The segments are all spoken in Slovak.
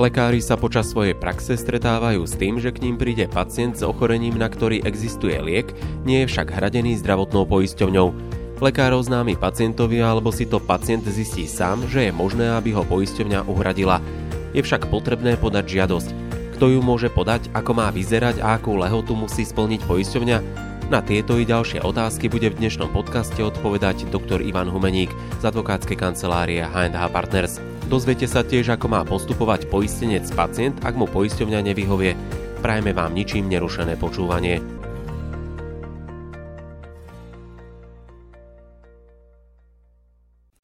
Lekári sa počas svojej praxe stretávajú s tým, že k ním príde pacient s ochorením, na ktorý existuje liek, nie je však hradený zdravotnou poisťovňou. Lekár oznámi pacientovi alebo si to pacient zistí sám, že je možné, aby ho poisťovňa uhradila. Je však potrebné podať žiadosť. Kto ju môže podať, ako má vyzerať a akú lehotu musí splniť poisťovňa? Na tieto i ďalšie otázky bude v dnešnom podcaste odpovedať doktor Ivan Humeník z advokátskej kancelárie H&H Partners. Dozviete sa tiež, ako má postupovať poistenec pacient, ak mu poisťovňa nevyhovie. Prajme vám ničím nerušené počúvanie.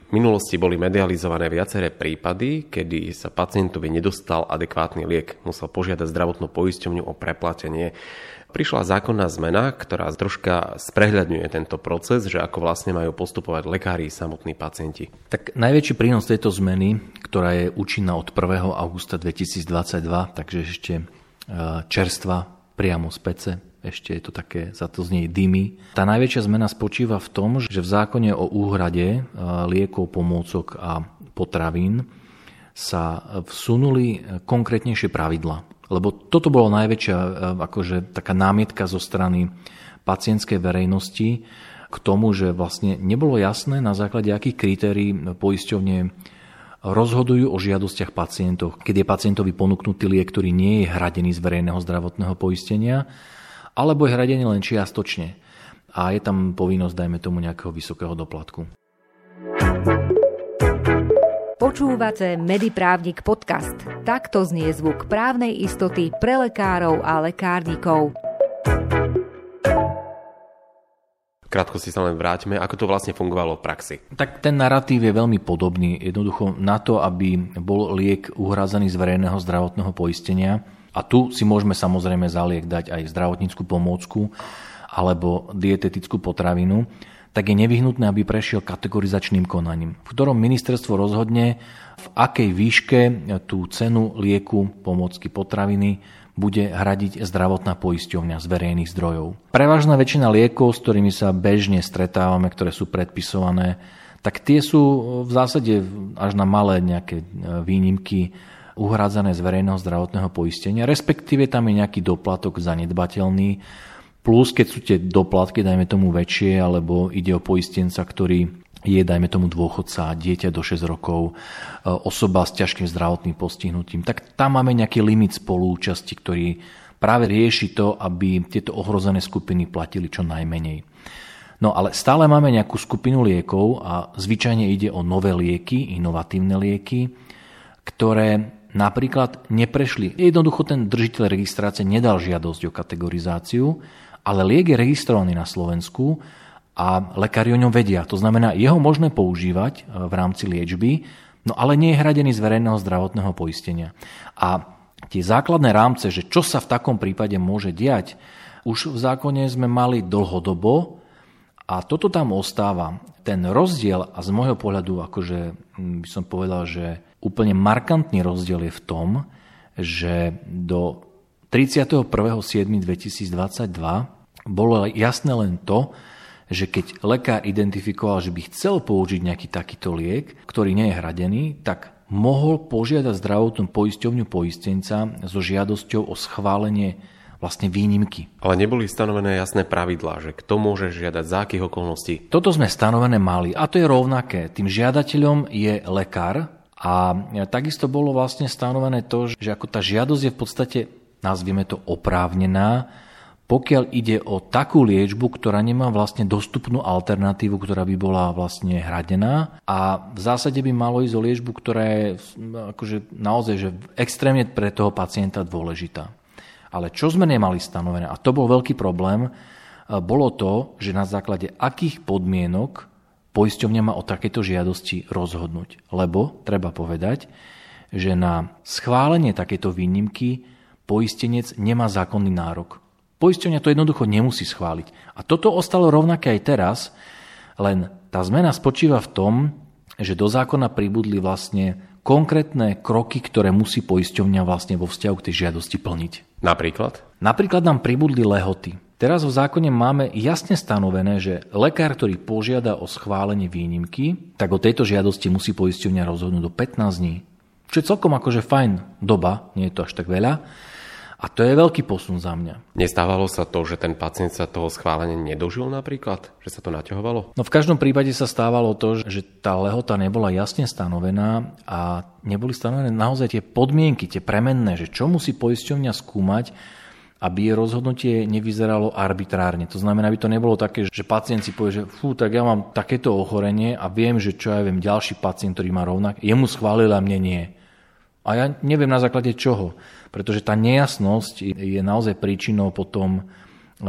V minulosti boli medializované viaceré prípady, kedy sa pacientovi nedostal adekvátny liek. Musel požiadať zdravotnú poisťovňu o preplatenie prišla zákonná zmena, ktorá troška sprehľadňuje tento proces, že ako vlastne majú postupovať lekári samotní pacienti. Tak najväčší prínos tejto zmeny, ktorá je účinná od 1. augusta 2022, takže ešte e, čerstva priamo z pece, ešte je to také, za to znie dymy. Tá najväčšia zmena spočíva v tom, že v zákone o úhrade e, liekov, pomôcok a potravín sa vsunuli konkrétnejšie pravidla lebo toto bolo najväčšia e, akože, taká námietka zo strany pacientskej verejnosti k tomu, že vlastne nebolo jasné, na základe akých kritérií poisťovne rozhodujú o žiadostiach pacientov, keď je pacientovi ponúknutý liek, ktorý nie je hradený z verejného zdravotného poistenia, alebo je hradený len čiastočne. A je tam povinnosť, dajme tomu, nejakého vysokého doplatku. Počúvate Mediprávnik podcast. Takto znie zvuk právnej istoty pre lekárov a lekárnikov. Krátko si sa len vráťme, ako to vlastne fungovalo v praxi. Tak ten narratív je veľmi podobný. Jednoducho na to, aby bol liek uhrázaný z verejného zdravotného poistenia, a tu si môžeme samozrejme za liek dať aj zdravotníckú pomôcku alebo dietetickú potravinu, tak je nevyhnutné, aby prešiel kategorizačným konaním, v ktorom ministerstvo rozhodne, v akej výške tú cenu lieku, pomocky potraviny bude hradiť zdravotná poisťovňa z verejných zdrojov. Prevažná väčšina liekov, s ktorými sa bežne stretávame, ktoré sú predpisované, tak tie sú v zásade až na malé nejaké výnimky uhrádzané z verejného zdravotného poistenia, respektíve tam je nejaký doplatok zanedbateľný, Plus, keď sú tie doplatky, dajme tomu väčšie, alebo ide o poistenca, ktorý je, dajme tomu, dôchodca, dieťa do 6 rokov, e, osoba s ťažkým zdravotným postihnutím, tak tam máme nejaký limit spolúčasti, ktorý práve rieši to, aby tieto ohrozené skupiny platili čo najmenej. No ale stále máme nejakú skupinu liekov a zvyčajne ide o nové lieky, inovatívne lieky, ktoré napríklad neprešli. Jednoducho ten držiteľ registrácie nedal žiadosť o kategorizáciu ale liek je registrovaný na Slovensku a lekári o ňom vedia. To znamená, jeho možné používať e, v rámci liečby, no ale nie je hradený z verejného zdravotného poistenia. A tie základné rámce, že čo sa v takom prípade môže diať, už v zákone sme mali dlhodobo a toto tam ostáva. Ten rozdiel, a z môjho pohľadu, akože by som povedal, že úplne markantný rozdiel je v tom, že do 31.7.2022 bolo jasné len to, že keď lekár identifikoval, že by chcel použiť nejaký takýto liek, ktorý nie je hradený, tak mohol požiadať zdravotnú poisťovňu poistenca so žiadosťou o schválenie vlastne výnimky. Ale neboli stanovené jasné pravidlá, že kto môže žiadať za akých okolností? Toto sme stanovené mali a to je rovnaké. Tým žiadateľom je lekár a takisto bolo vlastne stanovené to, že ako tá žiadosť je v podstate, nazvieme to oprávnená, pokiaľ ide o takú liečbu, ktorá nemá vlastne dostupnú alternatívu, ktorá by bola vlastne hradená a v zásade by malo ísť o liečbu, ktorá je akože naozaj že extrémne pre toho pacienta dôležitá. Ale čo sme nemali stanovené, a to bol veľký problém, bolo to, že na základe akých podmienok poisťovňa má o takéto žiadosti rozhodnúť. Lebo, treba povedať, že na schválenie takéto výnimky poistenec nemá zákonný nárok. Poisťovňa to jednoducho nemusí schváliť. A toto ostalo rovnaké aj teraz, len tá zmena spočíva v tom, že do zákona pribudli vlastne konkrétne kroky, ktoré musí poisťovňa vlastne vo vzťahu k tej žiadosti plniť. Napríklad? Napríklad nám pribudli lehoty. Teraz v zákone máme jasne stanovené, že lekár, ktorý požiada o schválenie výnimky, tak o tejto žiadosti musí poisťovňa rozhodnúť do 15 dní. Čo je celkom akože fajn doba, nie je to až tak veľa. A to je veľký posun za mňa. Nestávalo sa to, že ten pacient sa toho schválenia nedožil napríklad? Že sa to naťahovalo? No v každom prípade sa stávalo to, že tá lehota nebola jasne stanovená a neboli stanovené naozaj tie podmienky, tie premenné, že čo musí poisťovňa skúmať, aby jej rozhodnutie nevyzeralo arbitrárne. To znamená, aby to nebolo také, že pacient si povie, že fú, tak ja mám takéto ochorenie a viem, že čo ja viem, ďalší pacient, ktorý má rovnak, jemu schválil a mne nie. A ja neviem na základe čoho pretože tá nejasnosť je naozaj príčinou potom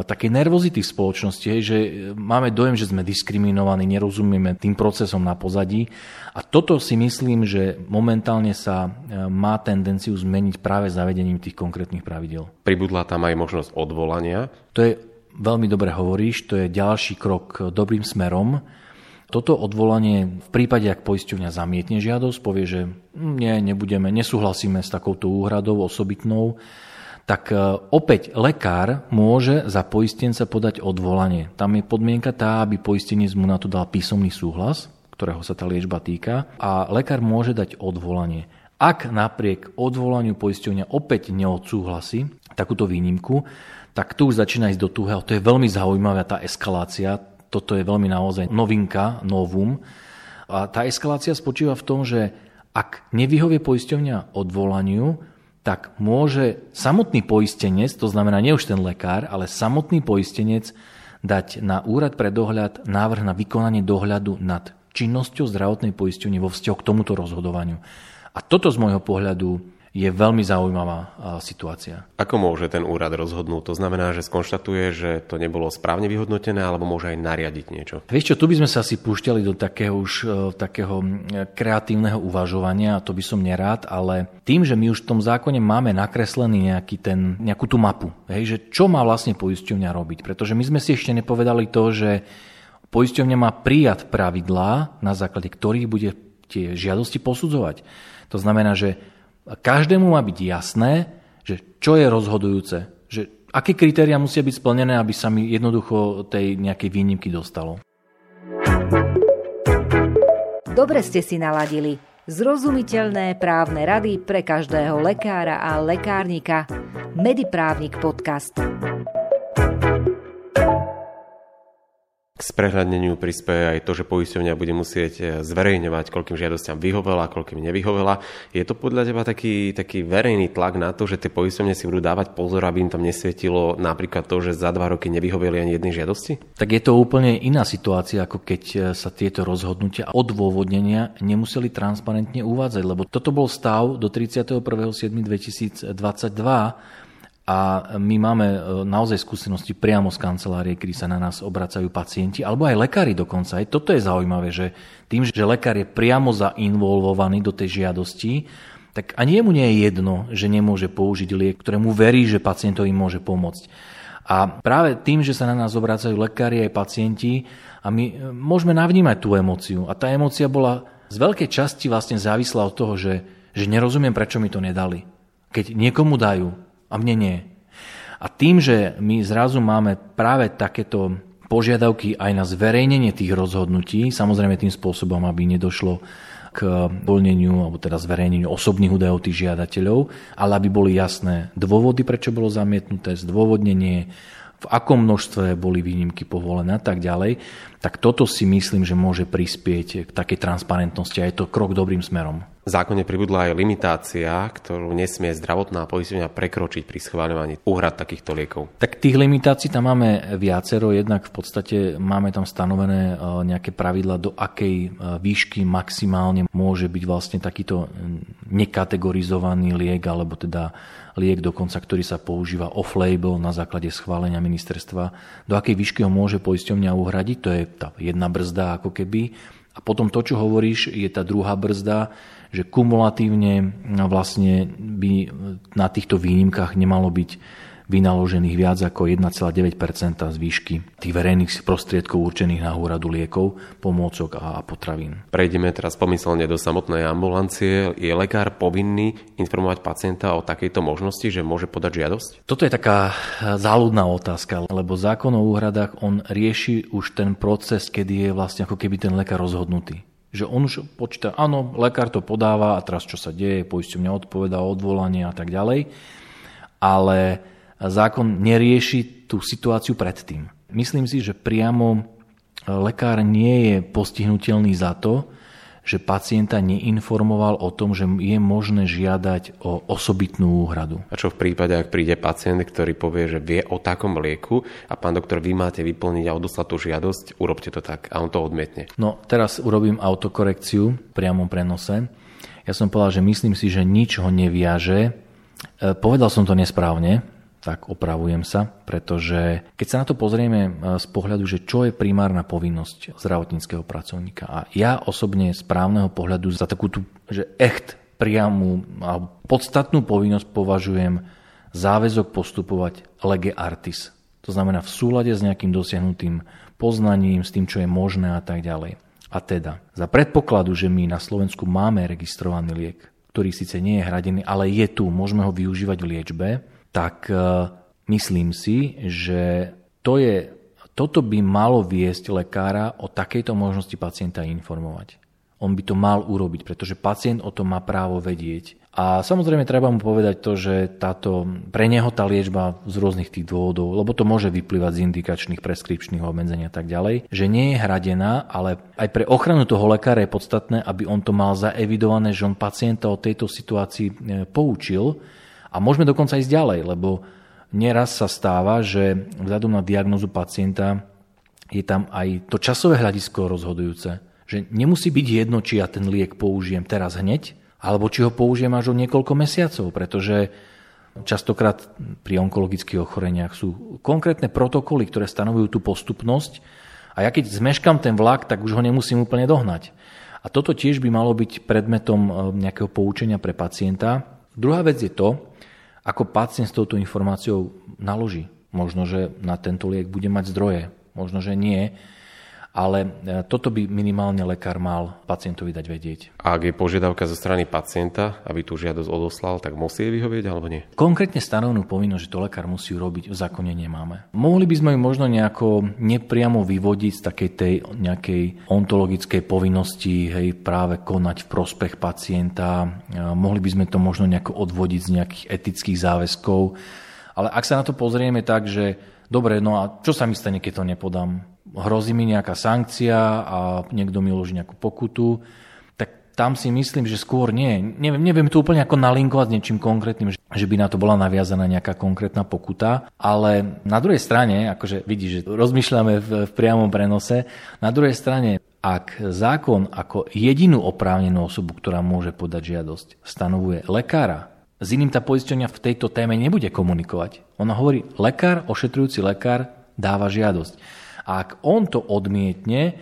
také nervozity v spoločnosti, že máme dojem, že sme diskriminovaní, nerozumieme tým procesom na pozadí. A toto si myslím, že momentálne sa e, má tendenciu zmeniť práve zavedením tých konkrétnych pravidel. Pribudla tam aj možnosť odvolania. To je, veľmi dobre hovoríš, to je ďalší krok dobrým smerom. Toto odvolanie v prípade, ak poisťovňa zamietne žiadosť, povie, že nie, nebudeme, nesúhlasíme s takouto úhradou osobitnou, tak e, opäť lekár môže za poistenca podať odvolanie. Tam je podmienka tá, aby poistenec mu na to dal písomný súhlas, ktorého sa tá liečba týka, a lekár môže dať odvolanie. Ak napriek odvolaniu poisťovňa opäť neodsúhlasí takúto výnimku, tak tu už začína ísť do tuhého. To je veľmi zaujímavá tá eskalácia toto je veľmi naozaj novinka, novum. A tá eskalácia spočíva v tom, že ak nevyhovie poisťovňa odvolaniu, tak môže samotný poistenec, to znamená nie už ten lekár, ale samotný poistenec dať na úrad pre dohľad návrh na vykonanie dohľadu nad činnosťou zdravotnej poisťovne vo vzťahu k tomuto rozhodovaniu. A toto z môjho pohľadu je veľmi zaujímavá situácia. Ako môže ten úrad rozhodnúť? To znamená, že skonštatuje, že to nebolo správne vyhodnotené, alebo môže aj nariadiť niečo? Vieš čo, tu by sme sa asi púšťali do takého už e, takého kreatívneho uvažovania, a to by som nerád, ale tým, že my už v tom zákone máme nakreslený nejaký ten, nejakú tú mapu, hej, že čo má vlastne poisťovňa robiť, pretože my sme si ešte nepovedali to, že poisťovňa má prijať pravidlá, na základe ktorých bude tie žiadosti posudzovať. To znamená, že každému má byť jasné, že čo je rozhodujúce, že aké kritéria musia byť splnené, aby sa mi jednoducho tej nejakej výnimky dostalo. Dobre ste si naladili. Zrozumiteľné právne rady pre každého lekára a lekárnika. Mediprávnik podcast. K sprehľadneniu prispieje aj to, že poisťovňa bude musieť e, zverejňovať, koľkým žiadostiam vyhovela, koľkým nevyhovela. Je to podľa teba taký, taký verejný tlak na to, že tie poisťovne si budú dávať pozor, aby im tam nesvietilo napríklad to, že za dva roky nevyhoveli ani jednej žiadosti? Tak je to úplne iná situácia, ako keď e, sa tieto rozhodnutia a odôvodnenia nemuseli transparentne uvádzať, lebo toto bol stav do 31.7.2022 a my máme e, naozaj skúsenosti priamo z kancelárie, kedy sa na nás obracajú pacienti, alebo aj lekári dokonca. Aj toto je zaujímavé, že tým, že lekár je priamo zainvolvovaný do tej žiadosti, tak ani jemu nie je jedno, že nemôže použiť liek, ktorému verí, že pacientovi môže pomôcť. A práve tým, že sa na nás obracajú lekári aj pacienti, a my e, môžeme navnímať tú emóciu. A tá emócia bola z veľkej časti vlastne závislá od toho, že, že nerozumiem, prečo mi to nedali. Keď niekomu dajú, a mne nie. A tým, že my zrazu máme práve takéto požiadavky aj na zverejnenie tých rozhodnutí, samozrejme tým spôsobom, aby nedošlo k voľneniu alebo teda zverejneniu osobných údajov tých žiadateľov, ale aby boli jasné dôvody, prečo bolo zamietnuté, zdôvodnenie, v akom množstve boli výnimky povolené a tak ďalej, tak toto si myslím, že môže prispieť k takej transparentnosti a je to krok dobrým smerom. Zákone pribudla aj limitácia, ktorú nesmie zdravotná poisťovňa prekročiť pri schváľovaní úhrad takýchto liekov. Tak tých limitácií tam máme viacero, jednak v podstate máme tam stanovené e, nejaké pravidla, do akej e, výšky maximálne môže byť vlastne takýto nekategorizovaný liek, alebo teda liek dokonca, ktorý sa používa off-label na základe schválenia ministerstva, do akej výšky ho môže poisťovňa uhradiť, to je tá jedna brzda ako keby. A potom to, čo hovoríš, je tá druhá brzda, že kumulatívne vlastne by na týchto výnimkách nemalo byť vynaložených viac ako 1,9 z výšky tých verejných prostriedkov určených na úradu liekov, pomôcok a potravín. Prejdeme teraz pomyselne do samotnej ambulancie. Je lekár povinný informovať pacienta o takejto možnosti, že môže podať žiadosť? Toto je taká záľudná otázka, lebo zákon o úhradách on rieši už ten proces, kedy je vlastne ako keby ten lekár rozhodnutý. Že on už počíta, áno, lekár to podáva a teraz čo sa deje, poisťovňa odpoveda odvolanie a tak ďalej. Ale zákon nerieši tú situáciu predtým. Myslím si, že priamo lekár nie je postihnutelný za to, že pacienta neinformoval o tom, že je možné žiadať o osobitnú úhradu. A čo v prípade, ak príde pacient, ktorý povie, že vie o takom lieku a pán doktor, vy máte vyplniť a odoslať tú žiadosť, urobte to tak a on to odmietne. No teraz urobím autokorekciu v priamom prenose. Ja som povedal, že myslím si, že nič ho neviaže. E, povedal som to nesprávne, tak opravujem sa, pretože keď sa na to pozrieme e, z pohľadu, že čo je primárna povinnosť zdravotníckého pracovníka a ja osobne z právneho pohľadu za takú tú, že echt priamu a podstatnú povinnosť považujem záväzok postupovať lege artis. To znamená v súlade s nejakým dosiahnutým poznaním, s tým, čo je možné a tak ďalej. A teda, za predpokladu, že my na Slovensku máme registrovaný liek, ktorý síce nie je hradený, ale je tu, môžeme ho využívať v liečbe, tak e, myslím si, že to je, toto by malo viesť lekára o takejto možnosti pacienta informovať. On by to mal urobiť, pretože pacient o tom má právo vedieť. A samozrejme treba mu povedať to, že táto, pre neho tá liečba z rôznych tých dôvodov, lebo to môže vyplývať z indikačných, preskripčných obmedzení a tak ďalej, že nie je hradená, ale aj pre ochranu toho lekára je podstatné, aby on to mal zaevidované, že on pacienta o tejto situácii e, poučil a môžeme dokonca ísť ďalej, lebo neraz sa stáva, že vzhľadom na diagnozu pacienta je tam aj to časové hľadisko rozhodujúce. Že nemusí byť jedno, či ja ten liek použijem teraz hneď, alebo či ho použijem až o niekoľko mesiacov, pretože častokrát pri onkologických ochoreniach sú konkrétne protokoly, ktoré stanovujú tú postupnosť a ja keď zmeškam ten vlak, tak už ho nemusím úplne dohnať. A toto tiež by malo byť predmetom e, nejakého poučenia pre pacienta. Druhá vec je to, ako pacient s touto informáciou naloží. Možno, že na tento liek bude mať zdroje, možno, že nie, ale e, toto by minimálne lekár mal pacientovi dať vedieť. A ak je požiadavka zo strany pacienta, aby tú žiadosť odoslal, tak musí jej vyhovieť alebo nie? Konkrétne stanovenú povinnosť, že to lekár musí urobiť, v zákone nemáme. Mohli by sme ju možno nejako nepriamo vyvodiť z takej tej nejakej ontologickej povinnosti, hej, práve konať v prospech pacienta. Mohli by sme to možno nejako odvodiť z nejakých etických záväzkov. Ale ak sa na to pozrieme tak, že dobre, no a čo sa mi stane, keď to nepodám? Hrozí mi nejaká sankcia a niekto mi uloží nejakú pokutu, tak tam si myslím, že skôr nie. Neviem, neviem to úplne ako nalinkovať s niečím konkrétnym, že by na to bola naviazaná nejaká konkrétna pokuta, ale na druhej strane, akože vidíš, že rozmýšľame v, v priamom prenose, na druhej strane, ak zákon ako jedinú oprávnenú osobu, ktorá môže podať žiadosť, stanovuje lekára, s iným tá poisťovňa v tejto téme nebude komunikovať. Ona hovorí, lekár, ošetrujúci lekár dáva žiadosť. A ak on to odmietne,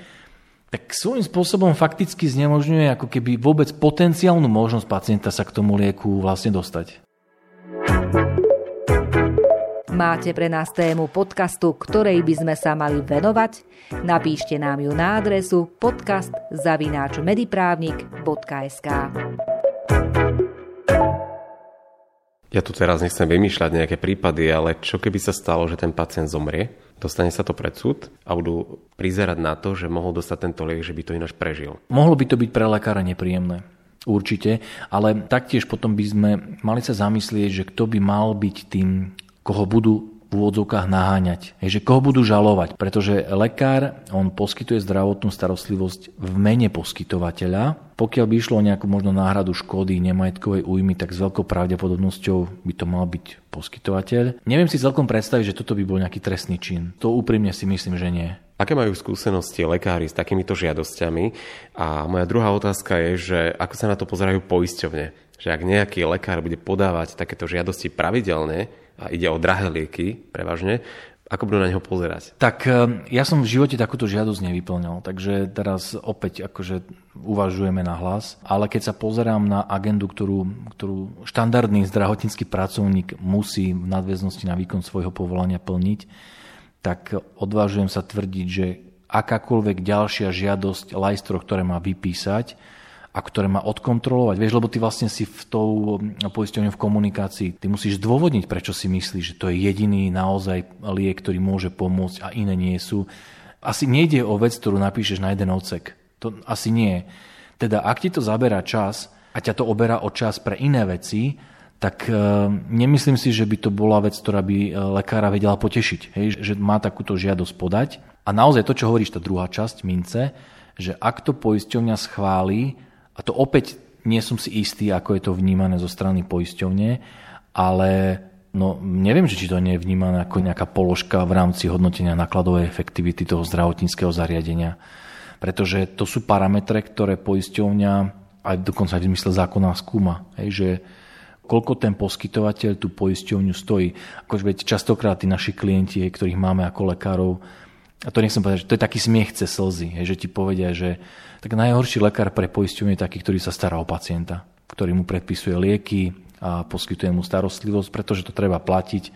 tak svojím spôsobom fakticky znemožňuje ako keby vôbec potenciálnu možnosť pacienta sa k tomu lieku vlastne dostať. Máte pre nás tému podcastu, ktorej by sme sa mali venovať? Napíšte nám ju na adresu podcast.mediprávnik.sk Ja tu teraz nechcem vymýšľať nejaké prípady, ale čo keby sa stalo, že ten pacient zomrie, dostane sa to pred súd a budú prizerať na to, že mohol dostať tento liek, že by to ináč prežil. Mohlo by to byť pre lekára nepríjemné. Určite, ale taktiež potom by sme mali sa zamyslieť, že kto by mal byť tým, koho budú v úvodzovkách naháňať. Je, že koho budú žalovať, pretože lekár, on poskytuje zdravotnú starostlivosť v mene poskytovateľa. Pokiaľ by išlo o nejakú možno náhradu škody, nemajetkovej újmy, tak s veľkou pravdepodobnosťou by to mal byť poskytovateľ. Neviem si celkom predstaviť, že toto by bol nejaký trestný čin. To úprimne si myslím, že nie. Aké majú skúsenosti lekári s takýmito žiadosťami? A moja druhá otázka je, že ako sa na to pozerajú poisťovne? Že ak nejaký lekár bude podávať takéto žiadosti pravidelne, a ide o drahé lieky prevažne, ako budú na neho pozerať? Tak e, ja som v živote takúto žiadosť nevyplňal, takže teraz opäť akože uvažujeme na hlas, ale keď sa pozerám na agendu, ktorú, ktorú štandardný zdravotnícky pracovník musí v nadväznosti na výkon svojho povolania plniť, tak odvážujem sa tvrdiť, že akákoľvek ďalšia žiadosť lajstro, ktoré má vypísať, a ktoré má odkontrolovať. Vieš, lebo ty vlastne si v tou poisťovňou v komunikácii, ty musíš zdôvodniť, prečo si myslíš, že to je jediný naozaj liek, ktorý môže pomôcť a iné nie sú. Asi nejde o vec, ktorú napíšeš na jeden odsek. To asi nie. Teda ak ti to zabera čas a ťa to oberá o čas pre iné veci, tak e, nemyslím si, že by to bola vec, ktorá by e, lekára vedela potešiť, hej, že má takúto žiadosť podať. A naozaj to, čo hovoríš, tá druhá časť mince, že ak to poisťovňa schválí, a to opäť nie som si istý, ako je to vnímané zo strany poisťovne, ale no, neviem, či to nie je vnímané ako nejaká položka v rámci hodnotenia nákladovej efektivity toho zdravotníckého zariadenia. Pretože to sú parametre, ktoré poisťovňa aj dokonca aj v zmysle zákona skúma. Hej, že koľko ten poskytovateľ tú poisťovňu stojí. Akože veď častokrát tí naši klienti, ktorých máme ako lekárov, a to nechcem povedať, že to je taký smiech cez slzy, hej, že ti povedia, že tak najhorší lekár pre poisťovňu je taký, ktorý sa stará o pacienta, ktorý mu predpisuje lieky a poskytuje mu starostlivosť, pretože to treba platiť.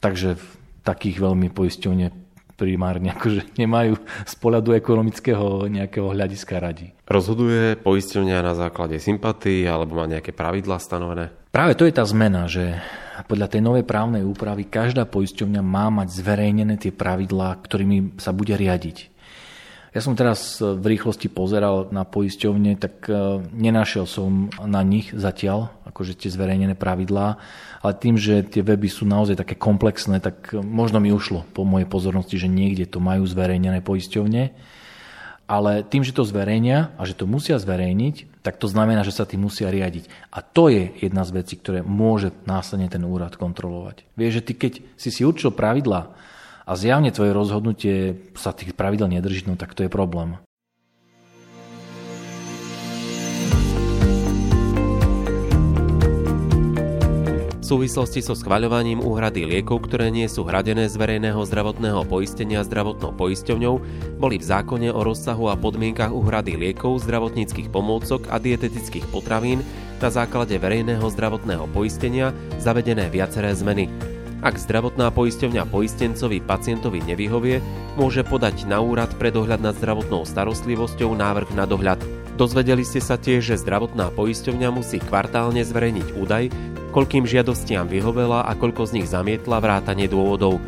Takže v takých veľmi poisťovne primárne akože nemajú z pohľadu ekonomického nejakého hľadiska radi. Rozhoduje poisťovňa na základe sympatí alebo má nejaké pravidlá stanovené? Práve to je tá zmena, že podľa tej novej právnej úpravy každá poisťovňa má mať zverejnené tie pravidlá, ktorými sa bude riadiť. Ja som teraz v rýchlosti pozeral na poisťovne, tak e, nenašiel som na nich zatiaľ akože tie zverejnené pravidlá, ale tým, že tie weby sú naozaj také komplexné, tak možno mi ušlo po mojej pozornosti, že niekde to majú zverejnené poisťovne. Ale tým, že to zverejnia a že to musia zverejniť, tak to znamená, že sa tým musia riadiť. A to je jedna z vecí, ktoré môže následne ten úrad kontrolovať. Vieš, že ty keď si si určil pravidlá a zjavne tvoje rozhodnutie sa tých pravidel nedrží, no tak to je problém. v súvislosti so schvaľovaním úhrady liekov, ktoré nie sú hradené z verejného zdravotného poistenia zdravotnou poisťovňou, boli v zákone o rozsahu a podmienkach úhrady liekov, zdravotníckých pomôcok a dietetických potravín na základe verejného zdravotného poistenia zavedené viaceré zmeny. Ak zdravotná poisťovňa poistencovi pacientovi nevyhovie, môže podať na úrad pre dohľad nad zdravotnou starostlivosťou návrh na dohľad. Dozvedeli ste sa tiež, že zdravotná poisťovňa musí kvartálne zverejniť údaj, koľkým žiadostiam vyhovela a koľko z nich zamietla vrátanie dôvodov.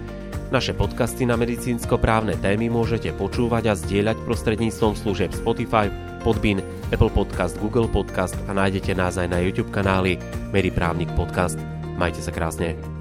Naše podcasty na medicínsko-právne témy môžete počúvať a zdieľať prostredníctvom služieb Spotify, Podbean, Apple Podcast, Google Podcast a nájdete nás aj na YouTube kanáli Mediprávnik Podcast. Majte sa krásne.